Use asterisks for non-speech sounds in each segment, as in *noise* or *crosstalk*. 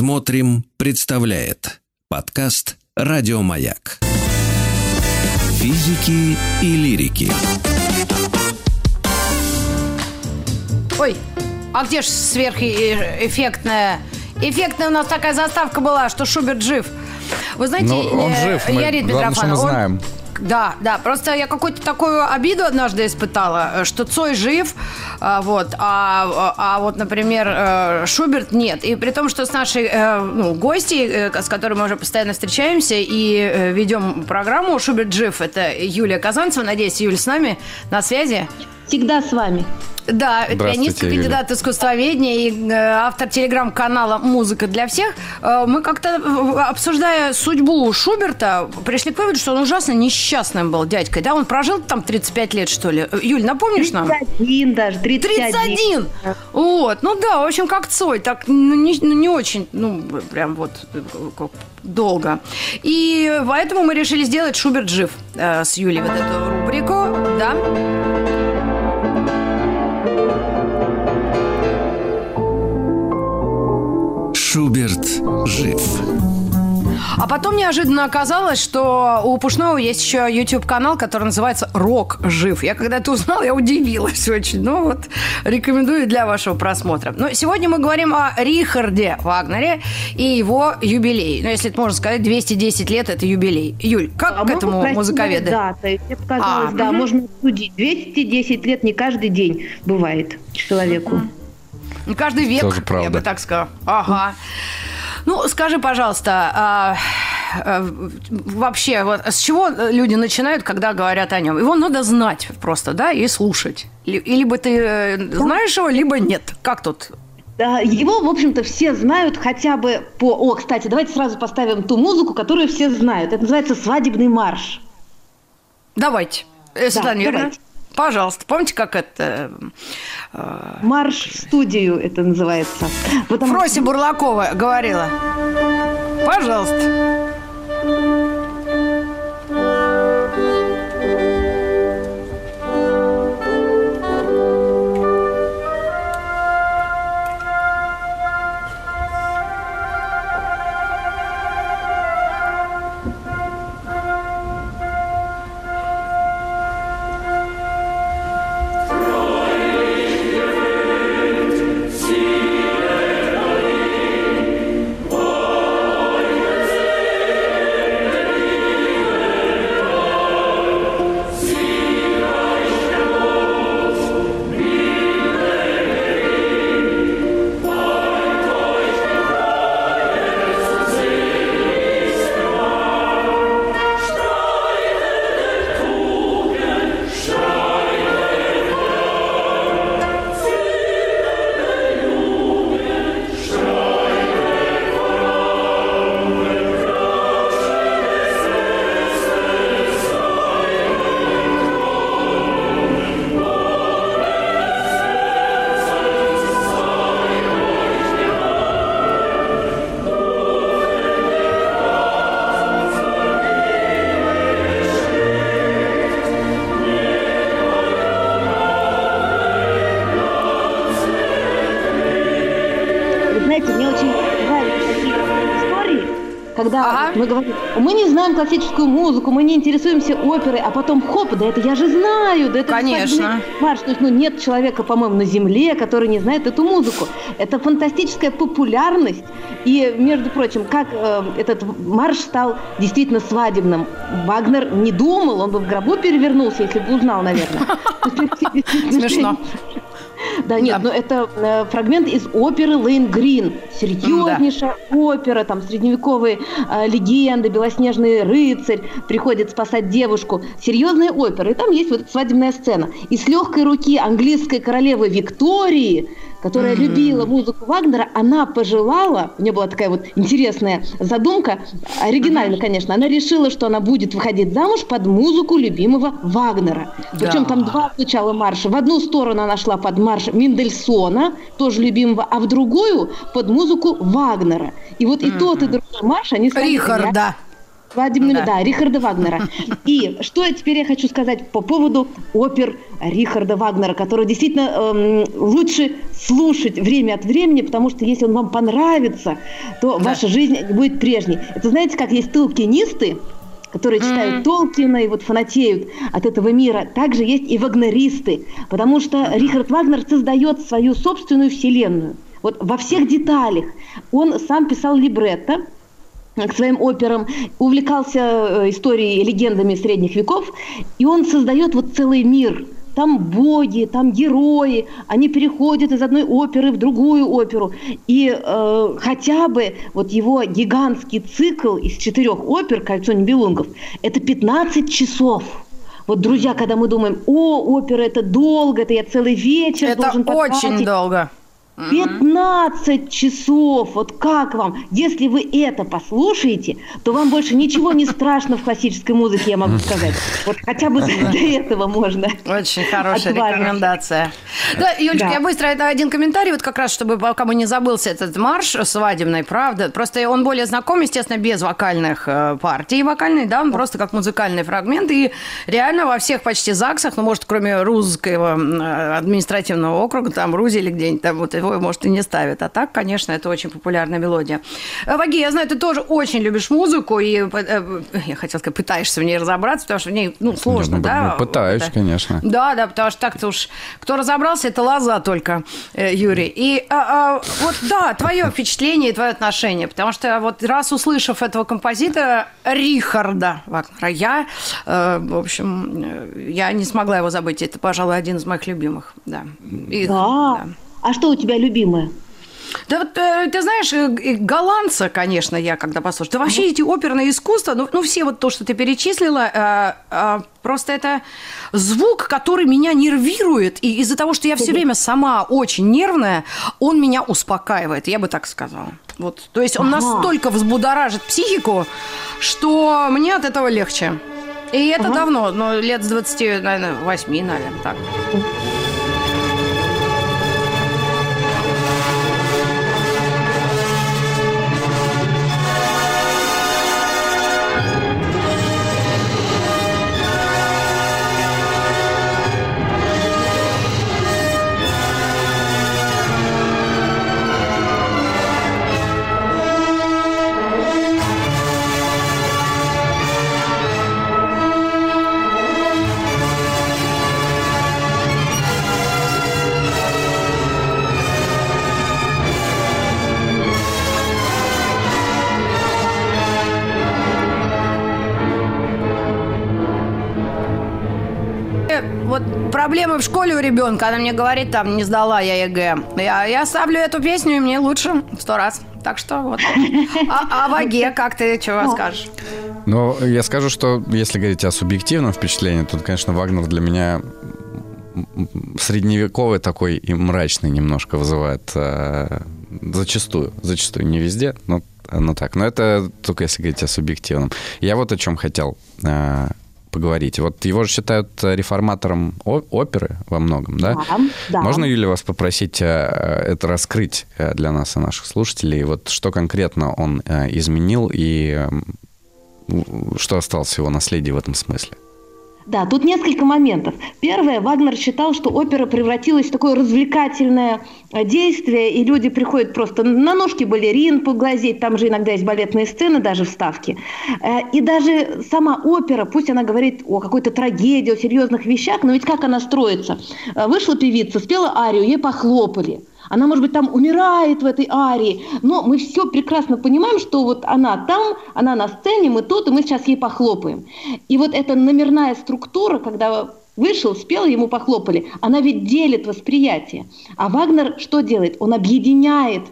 Смотрим, представляет подкаст Радиомаяк. Физики и лирики. Ой, а где ж сверхэффектная? Эффектная у нас такая заставка была, что Шуберт жив. Вы знаете, Ну, он э, жив, мы- главное, что мы Митрофанов, он- знаем. Да, да, просто я какую-то такую обиду однажды испытала, э, что Цой жив, а, вот, а, а вот, например, э, Шуберт нет. И при том, что с нашей э, ну, гостьей, э, с которой мы уже постоянно встречаемся и э, ведем программу «Шуберт жив», это Юлия Казанцева. Надеюсь, Юль с нами на связи. Всегда с вами. Да, Здравствуйте, пианист, Юля. кандидат искусствоведения и э, автор телеграм-канала «Музыка для всех». Э, мы как-то, э, обсуждая судьбу Шуберта, пришли к выводу, что он ужасно несчастным был дядькой. Да, он прожил там 35 лет, что ли. Юль, напомнишь нам? 31 даже, 31. 31! Вот, ну да, в общем, как Цой, так ну, не, ну, не очень, ну, прям вот долго. И поэтому мы решили сделать «Шуберт жив» э, с Юлей вот эту рубрику, да. Жив. А потом неожиданно оказалось, что у Пушного есть еще YouTube-канал, который называется «Рок жив». Я когда это узнала, я удивилась очень. Ну вот, рекомендую для вашего просмотра. Но сегодня мы говорим о Рихарде Вагнере и его юбилее. Ну, если это можно сказать, 210 лет – это юбилей. Юль, как к По-моему, этому музыковеды? дата. Мне показалось, А, да, мгм. можно судить. 210 лет не каждый день бывает человеку. Ну, Каждый век, Тоже правда. я бы так сказала. Ага. Ну, скажи, пожалуйста, а, а, вообще, вот с чего люди начинают, когда говорят о нем? Его надо знать просто, да, и слушать. И либо ты э, знаешь его, либо нет. Как тут? Да, Его, в общем-то, все знают хотя бы по... О, кстати, давайте сразу поставим ту музыку, которую все знают. Это называется «Свадебный марш». Давайте. Э, Светлана Юрьевна, давайте. Пожалуйста, помните, как это... э, Марш в студию это называется. Потому Фрося Бурлакова говорила. Пожалуйста. Когда Ага. мы говорим, мы не знаем классическую музыку, мы не интересуемся оперой, а потом хоп, да это я же знаю, да это Конечно. марш. То есть, ну, нет человека, по-моему, на земле, который не знает эту музыку. Это фантастическая популярность. И, между прочим, как э, этот марш стал действительно свадебным. Вагнер не думал, он бы в гробу перевернулся, если бы узнал, наверное. *laughs* *laughs* Смешно. Да нет, Да. но это э, фрагмент из оперы Лейн Грин. Серьезнейшая опера, там средневековые э, легенды, белоснежный рыцарь приходит спасать девушку. Серьезная опера. И там есть вот свадебная сцена. И с легкой руки английской королевы Виктории, которая любила музыку Вагнера, она пожелала, у нее была такая вот интересная задумка, оригинально, конечно, она решила, что она будет выходить замуж под музыку любимого Вагнера. Причем Да. там два звучало марша. В одну сторону она шла под марш Мендельсона, тоже любимого, а в другую под музыку Вагнера. И вот и тот, и другой марш, они Рихарда. Свадебными, да. да, Рихарда Вагнера. *laughs* И что теперь я хочу сказать по поводу опер Рихарда Вагнера, который действительно эм, лучше слушать время от времени, потому что если он вам понравится, то да. ваша жизнь будет прежней. Это знаете, как есть толкинисты, которые читают mm-hmm. Толкина и вот фанатеют от этого мира. Также есть и вагнеристы, потому что Рихард Вагнер создает свою собственную вселенную. Вот во всех деталях. Он сам писал либретто, к своим операм, увлекался э, историей и легендами средних веков, и он создает вот целый мир – там боги, там герои, они переходят из одной оперы в другую оперу. И э, хотя бы вот его гигантский цикл из четырех опер «Кольцо Нибелунгов» – это 15 часов. Вот, друзья, когда мы думаем, о, опера это долго, это я целый вечер это должен потратить. Это очень долго. 15 часов, вот как вам? Если вы это послушаете, то вам больше ничего не страшно в классической музыке, я могу сказать. Вот хотя бы для этого можно. Очень хорошая рекомендация. Да, Юлечка, да. я быстро это один комментарий, вот как раз, чтобы кому не забылся этот марш свадебный, правда. Просто он более знаком, естественно, без вокальных э, партий вокальной, да, он просто как музыкальный фрагмент. И реально во всех почти ЗАГСах, ну, может, кроме Рузского э, административного округа, там, Рузи или где-нибудь там вот его такое, может, и не ставят. А так, конечно, это очень популярная мелодия. Э, Ваги, я знаю, ты тоже очень любишь музыку, и, э, я хотела сказать, пытаешься в ней разобраться, потому что в ней, ну, сложно, ну, да? Пытаюсь, это... конечно. Да, да, потому что так-то уж, кто разобрался, это лоза только, э, Юрий. И а, а, вот, да, твое впечатление и твое отношение, потому что вот раз услышав этого композитора Рихарда Вагнера, я, в общем, я не смогла его забыть. Это, пожалуй, один из моих любимых, да. И, да. да. А что у тебя любимое? Да вот, э, ты знаешь, э, голландца, конечно, я когда послушаю. Да вообще эти оперные искусства, ну, ну все вот то, что ты перечислила, э, э, просто это звук, который меня нервирует. И из-за того, что я все время сама очень нервная, он меня успокаивает, я бы так сказала. Вот, то есть он ага. настолько взбудоражит психику, что мне от этого легче. И это ага. давно, но лет с 20, наверное, 8, наверное, так. Проблемы в школе у ребенка, она мне говорит, там, не сдала я ЕГЭ. Я, я ставлю эту песню, и мне лучше сто раз. Так что вот. А, а в АГЕ как ты чего скажешь? Ну, я скажу, что если говорить о субъективном впечатлении, то, конечно, Вагнер для меня средневековый такой и мрачный немножко вызывает э, зачастую, зачастую, не везде, но, но так. Но это только если говорить о субъективном. Я вот о чем хотел э, поговорить. Вот его же считают э, реформатором оперы во многом, да? Да. да. Можно, Юля, вас попросить э, это раскрыть э, для нас и наших слушателей? Вот что конкретно он изменил и что осталось его наследие в этом смысле? Да, тут несколько моментов. Первое, Вагнер считал, что опера превратилась в такое развлекательное э, действие, и люди приходят просто на ножки балерин поглазеть, там же иногда есть балетные сцены, даже вставки. Э, и даже сама опера, пусть она говорит о какой-то трагедии, о серьезных вещах, но ведь как она строится? Э, вышла певица, спела арию, ей похлопали – она, может быть, там умирает в этой арии, но мы все прекрасно понимаем, что вот она там, она на сцене, мы тут, и мы сейчас ей похлопаем. И вот эта номерная структура, когда вышел, спел, ему похлопали, она ведь делит восприятие. А Вагнер что делает? Он объединяет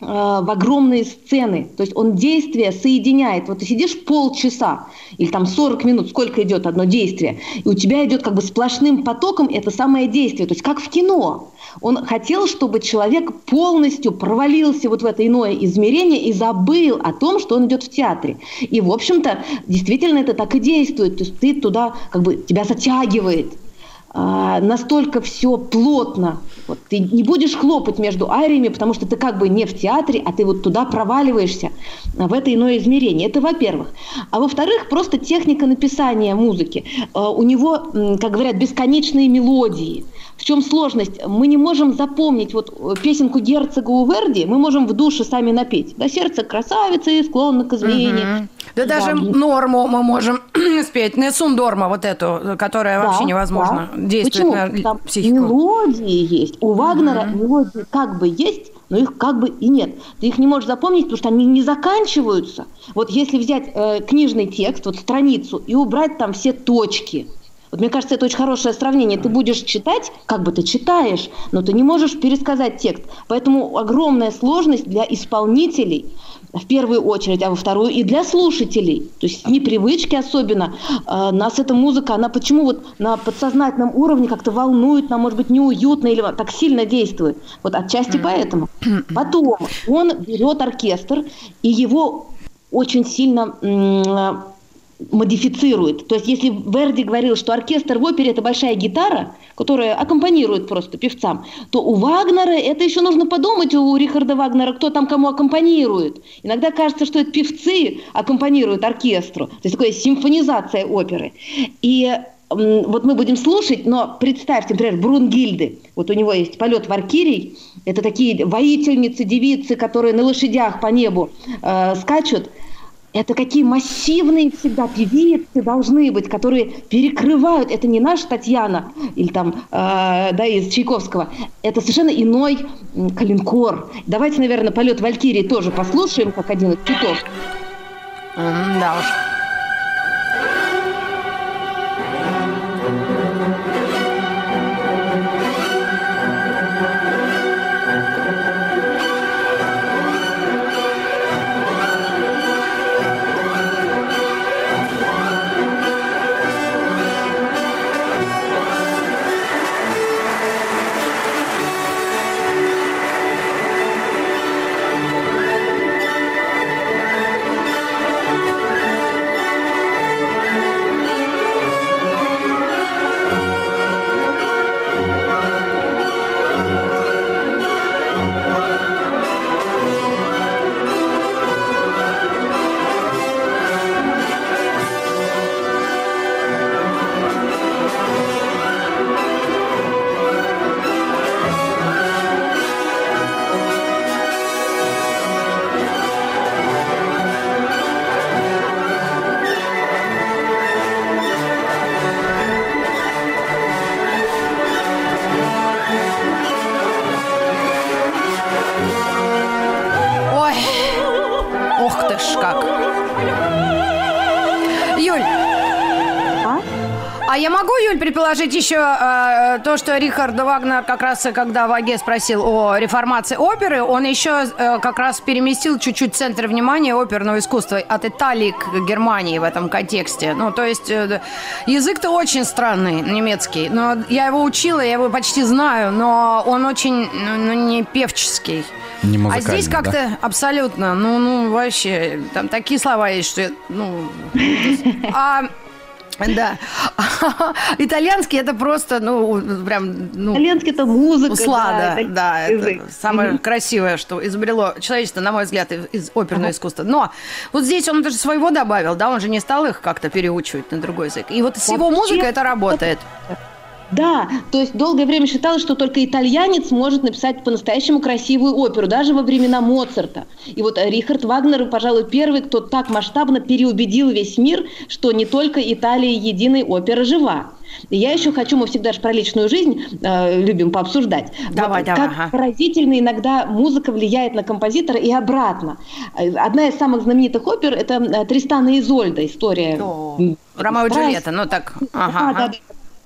в огромные сцены. То есть он действие соединяет. Вот ты сидишь полчаса или там 40 минут, сколько идет одно действие, и у тебя идет как бы сплошным потоком это самое действие. То есть как в кино. Он хотел, чтобы человек полностью провалился вот в это иное измерение и забыл о том, что он идет в театре. И, в общем-то, действительно это так и действует. То есть ты туда, как бы, тебя затягивает. А, настолько все плотно. Вот ты не будешь хлопать между ариями, потому что ты как бы не в театре, а ты вот туда проваливаешься в это иное измерение. Это во-первых. А во-вторых, просто техника написания музыки. А, у него, как говорят, бесконечные мелодии. В чем сложность? Мы не можем запомнить вот э, песенку герцога у Верди, мы можем в душе сами напеть. Да, сердце красавицы, склонно к измене. Угу. Да, да даже норму мы можем *clears throat* спеть, Несун Дорма, вот эту, которая да, вообще невозможно да. Действует Почему? на Там психику. мелодии есть. У Вагнера угу. мелодии как бы есть, но их как бы и нет. Ты их не можешь запомнить, потому что они не заканчиваются. Вот если взять э, книжный текст, вот страницу, и убрать там все точки – вот мне кажется, это очень хорошее сравнение. Ты будешь читать, как бы ты читаешь, но ты не можешь пересказать текст. Поэтому огромная сложность для исполнителей, в первую очередь, а во вторую и для слушателей. То есть непривычки особенно. Э, нас эта музыка, она почему вот на подсознательном уровне как-то волнует, нам может быть неуютно или так сильно действует. Вот отчасти поэтому. Потом он берет оркестр и его очень сильно модифицирует. То есть если Верди говорил, что оркестр в опере – это большая гитара, которая аккомпанирует просто певцам, то у Вагнера это еще нужно подумать, у Рихарда Вагнера, кто там кому аккомпанирует. Иногда кажется, что это певцы аккомпанируют оркестру. То есть такая симфонизация оперы. И вот мы будем слушать, но представьте, например, Брунгильды. Вот у него есть полет варкирий. Это такие воительницы, девицы, которые на лошадях по небу э, скачут. Это какие массивные всегда певицы должны быть, которые перекрывают. Это не наша Татьяна или там, э, да, из Чайковского. Это совершенно иной калинкор. Давайте, наверное, полет Валькирии тоже послушаем, как один из цветов. Да уж. Предположить еще э, то, что Рихард Вагнер как раз, когда Ваге спросил о реформации оперы, он еще э, как раз переместил чуть-чуть центр внимания оперного искусства от Италии к Германии в этом контексте. Ну, то есть э, язык-то очень странный, немецкий. Но я его учила, я его почти знаю, но он очень ну, ну не певческий. Не а здесь как-то да? абсолютно, ну, ну, вообще, там такие слова есть, что, ну, *laughs* а да. *laughs* Итальянский это просто, ну, прям... Ну, Итальянский это музыка. Услада, да, да это самое mm-hmm. красивое, что изобрело человечество, на мой взгляд, из оперного uh-huh. искусства. Но вот здесь он даже своего добавил, да, он же не стал их как-то переучивать на другой язык. И вот с его музыкой это работает. Да, то есть долгое время считалось, что только итальянец может написать по-настоящему красивую оперу, даже во времена Моцарта. И вот Рихард Вагнер, пожалуй, первый, кто так масштабно переубедил весь мир, что не только Италия единой опера жива. И я еще хочу, мы всегда же про личную жизнь э, любим пообсуждать. Давай, вот, давай. Как ага. поразительно иногда музыка влияет на композитора и обратно. Одна из самых знаменитых опер – это э, Тристана и Изольда, история. О, Ромео и Джульетта, ну так. Ага, да, ага. Да,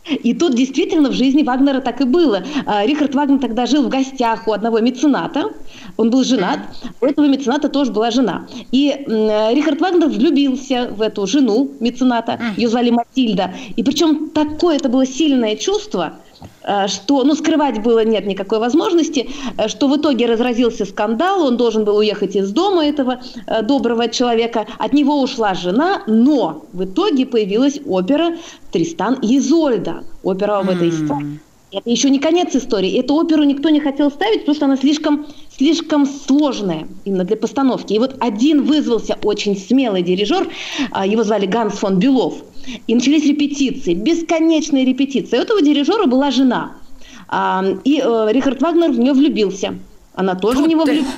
и тут действительно в жизни Вагнера так и было. А, Рихард Вагнер тогда жил в гостях у одного мецената. Он был женат. У этого мецената тоже была жена. И Рихард Вагнер влюбился в эту жену мецената. Ее звали Матильда. И причем такое это было сильное чувство, что, ну, скрывать было нет никакой возможности, э, что в итоге разразился скандал, он должен был уехать из дома этого э, доброго человека, от него ушла жена, но в итоге появилась опера «Тристан и Изольда», опера об этой истории. Это еще не конец истории. Эту оперу никто не хотел ставить, потому что она слишком, слишком сложная именно для постановки. И вот один вызвался очень смелый дирижер, а, его звали Ганс фон Белов. И начались репетиции, бесконечные репетиции. У этого дирижера была жена. А, и э, Рихард Вагнер в нее влюбился. Она тоже Тут в него влюбилась.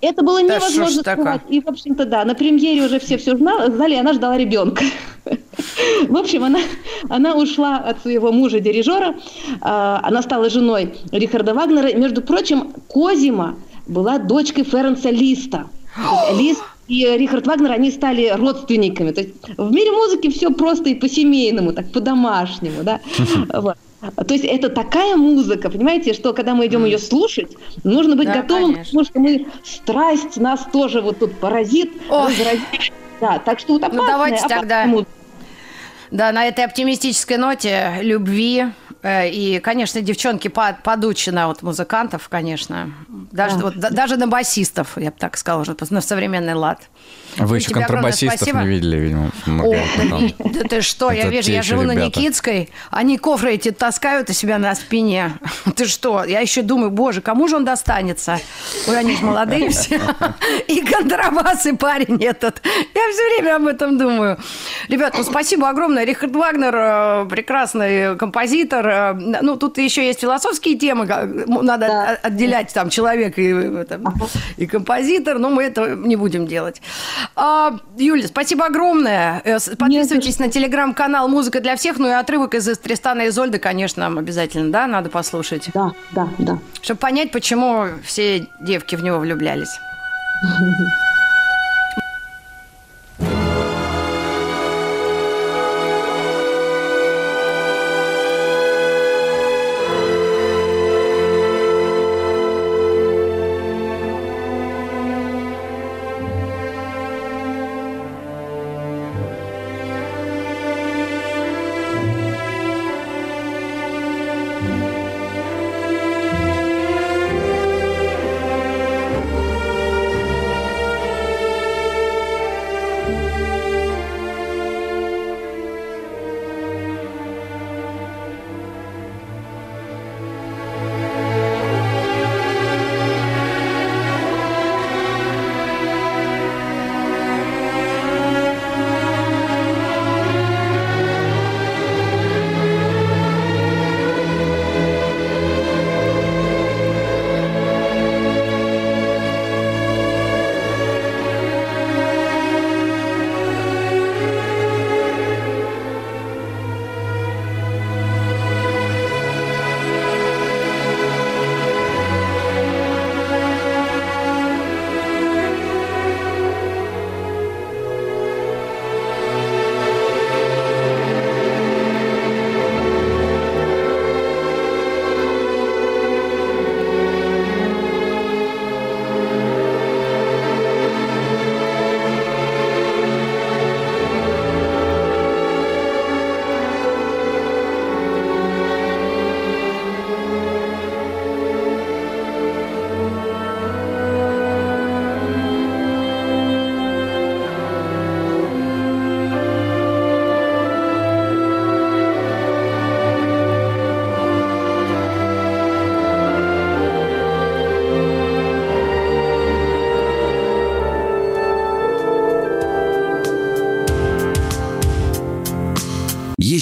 Это было да невозможно скрывать. И, в общем-то, да, на премьере уже все все знали, она ждала ребенка. *laughs* В общем, она, она ушла от своего мужа-дирижера, а, она стала женой Рихарда Вагнера. Между прочим, Козима была дочкой Ференца Листа. *gasps* Лист и Рихард Вагнер, они стали родственниками. То есть в мире музыки все просто и по-семейному, так по-домашнему, да. *laughs* Вот. То есть это такая музыка, понимаете, что когда мы идем ее слушать, нужно быть да, готовым, конечно. потому что мы страсть нас тоже вот тут поразит, разразит. Да, так что вот опасная, ну давайте тогда. Музыка. Да, на этой оптимистической ноте любви э, и, конечно, девчонки подучены от музыкантов, конечно. Даже, да. вот, даже на басистов, я бы так сказала, уже на современный лад. Вы еще контрабасистов не видели, видимо. Много О, *laughs* да ты что, я вижу, я живу на Никитской, они кофры эти таскают у себя на спине. *laughs* Ты что, я еще думаю, боже, кому же он достанется? Ой, они же молодые *laughs* все. И контрабас, и парень этот. Я все время об этом думаю. Ребят, ну спасибо огромное. Рихард Вагнер, э, прекрасный композитор. Э, ну, тут еще есть философские темы, надо да. отделять там человек и, и композитор, но мы это не будем делать. А, Юля, спасибо огромное. Э, подписывайтесь на телеграм-канал «Музыка для всех», ну и отрывок из Тристана и Зольды, конечно, обязательно, да, надо послушать. Да, да, да. Чтобы понять, почему все девки в него влюблялись. *laughs*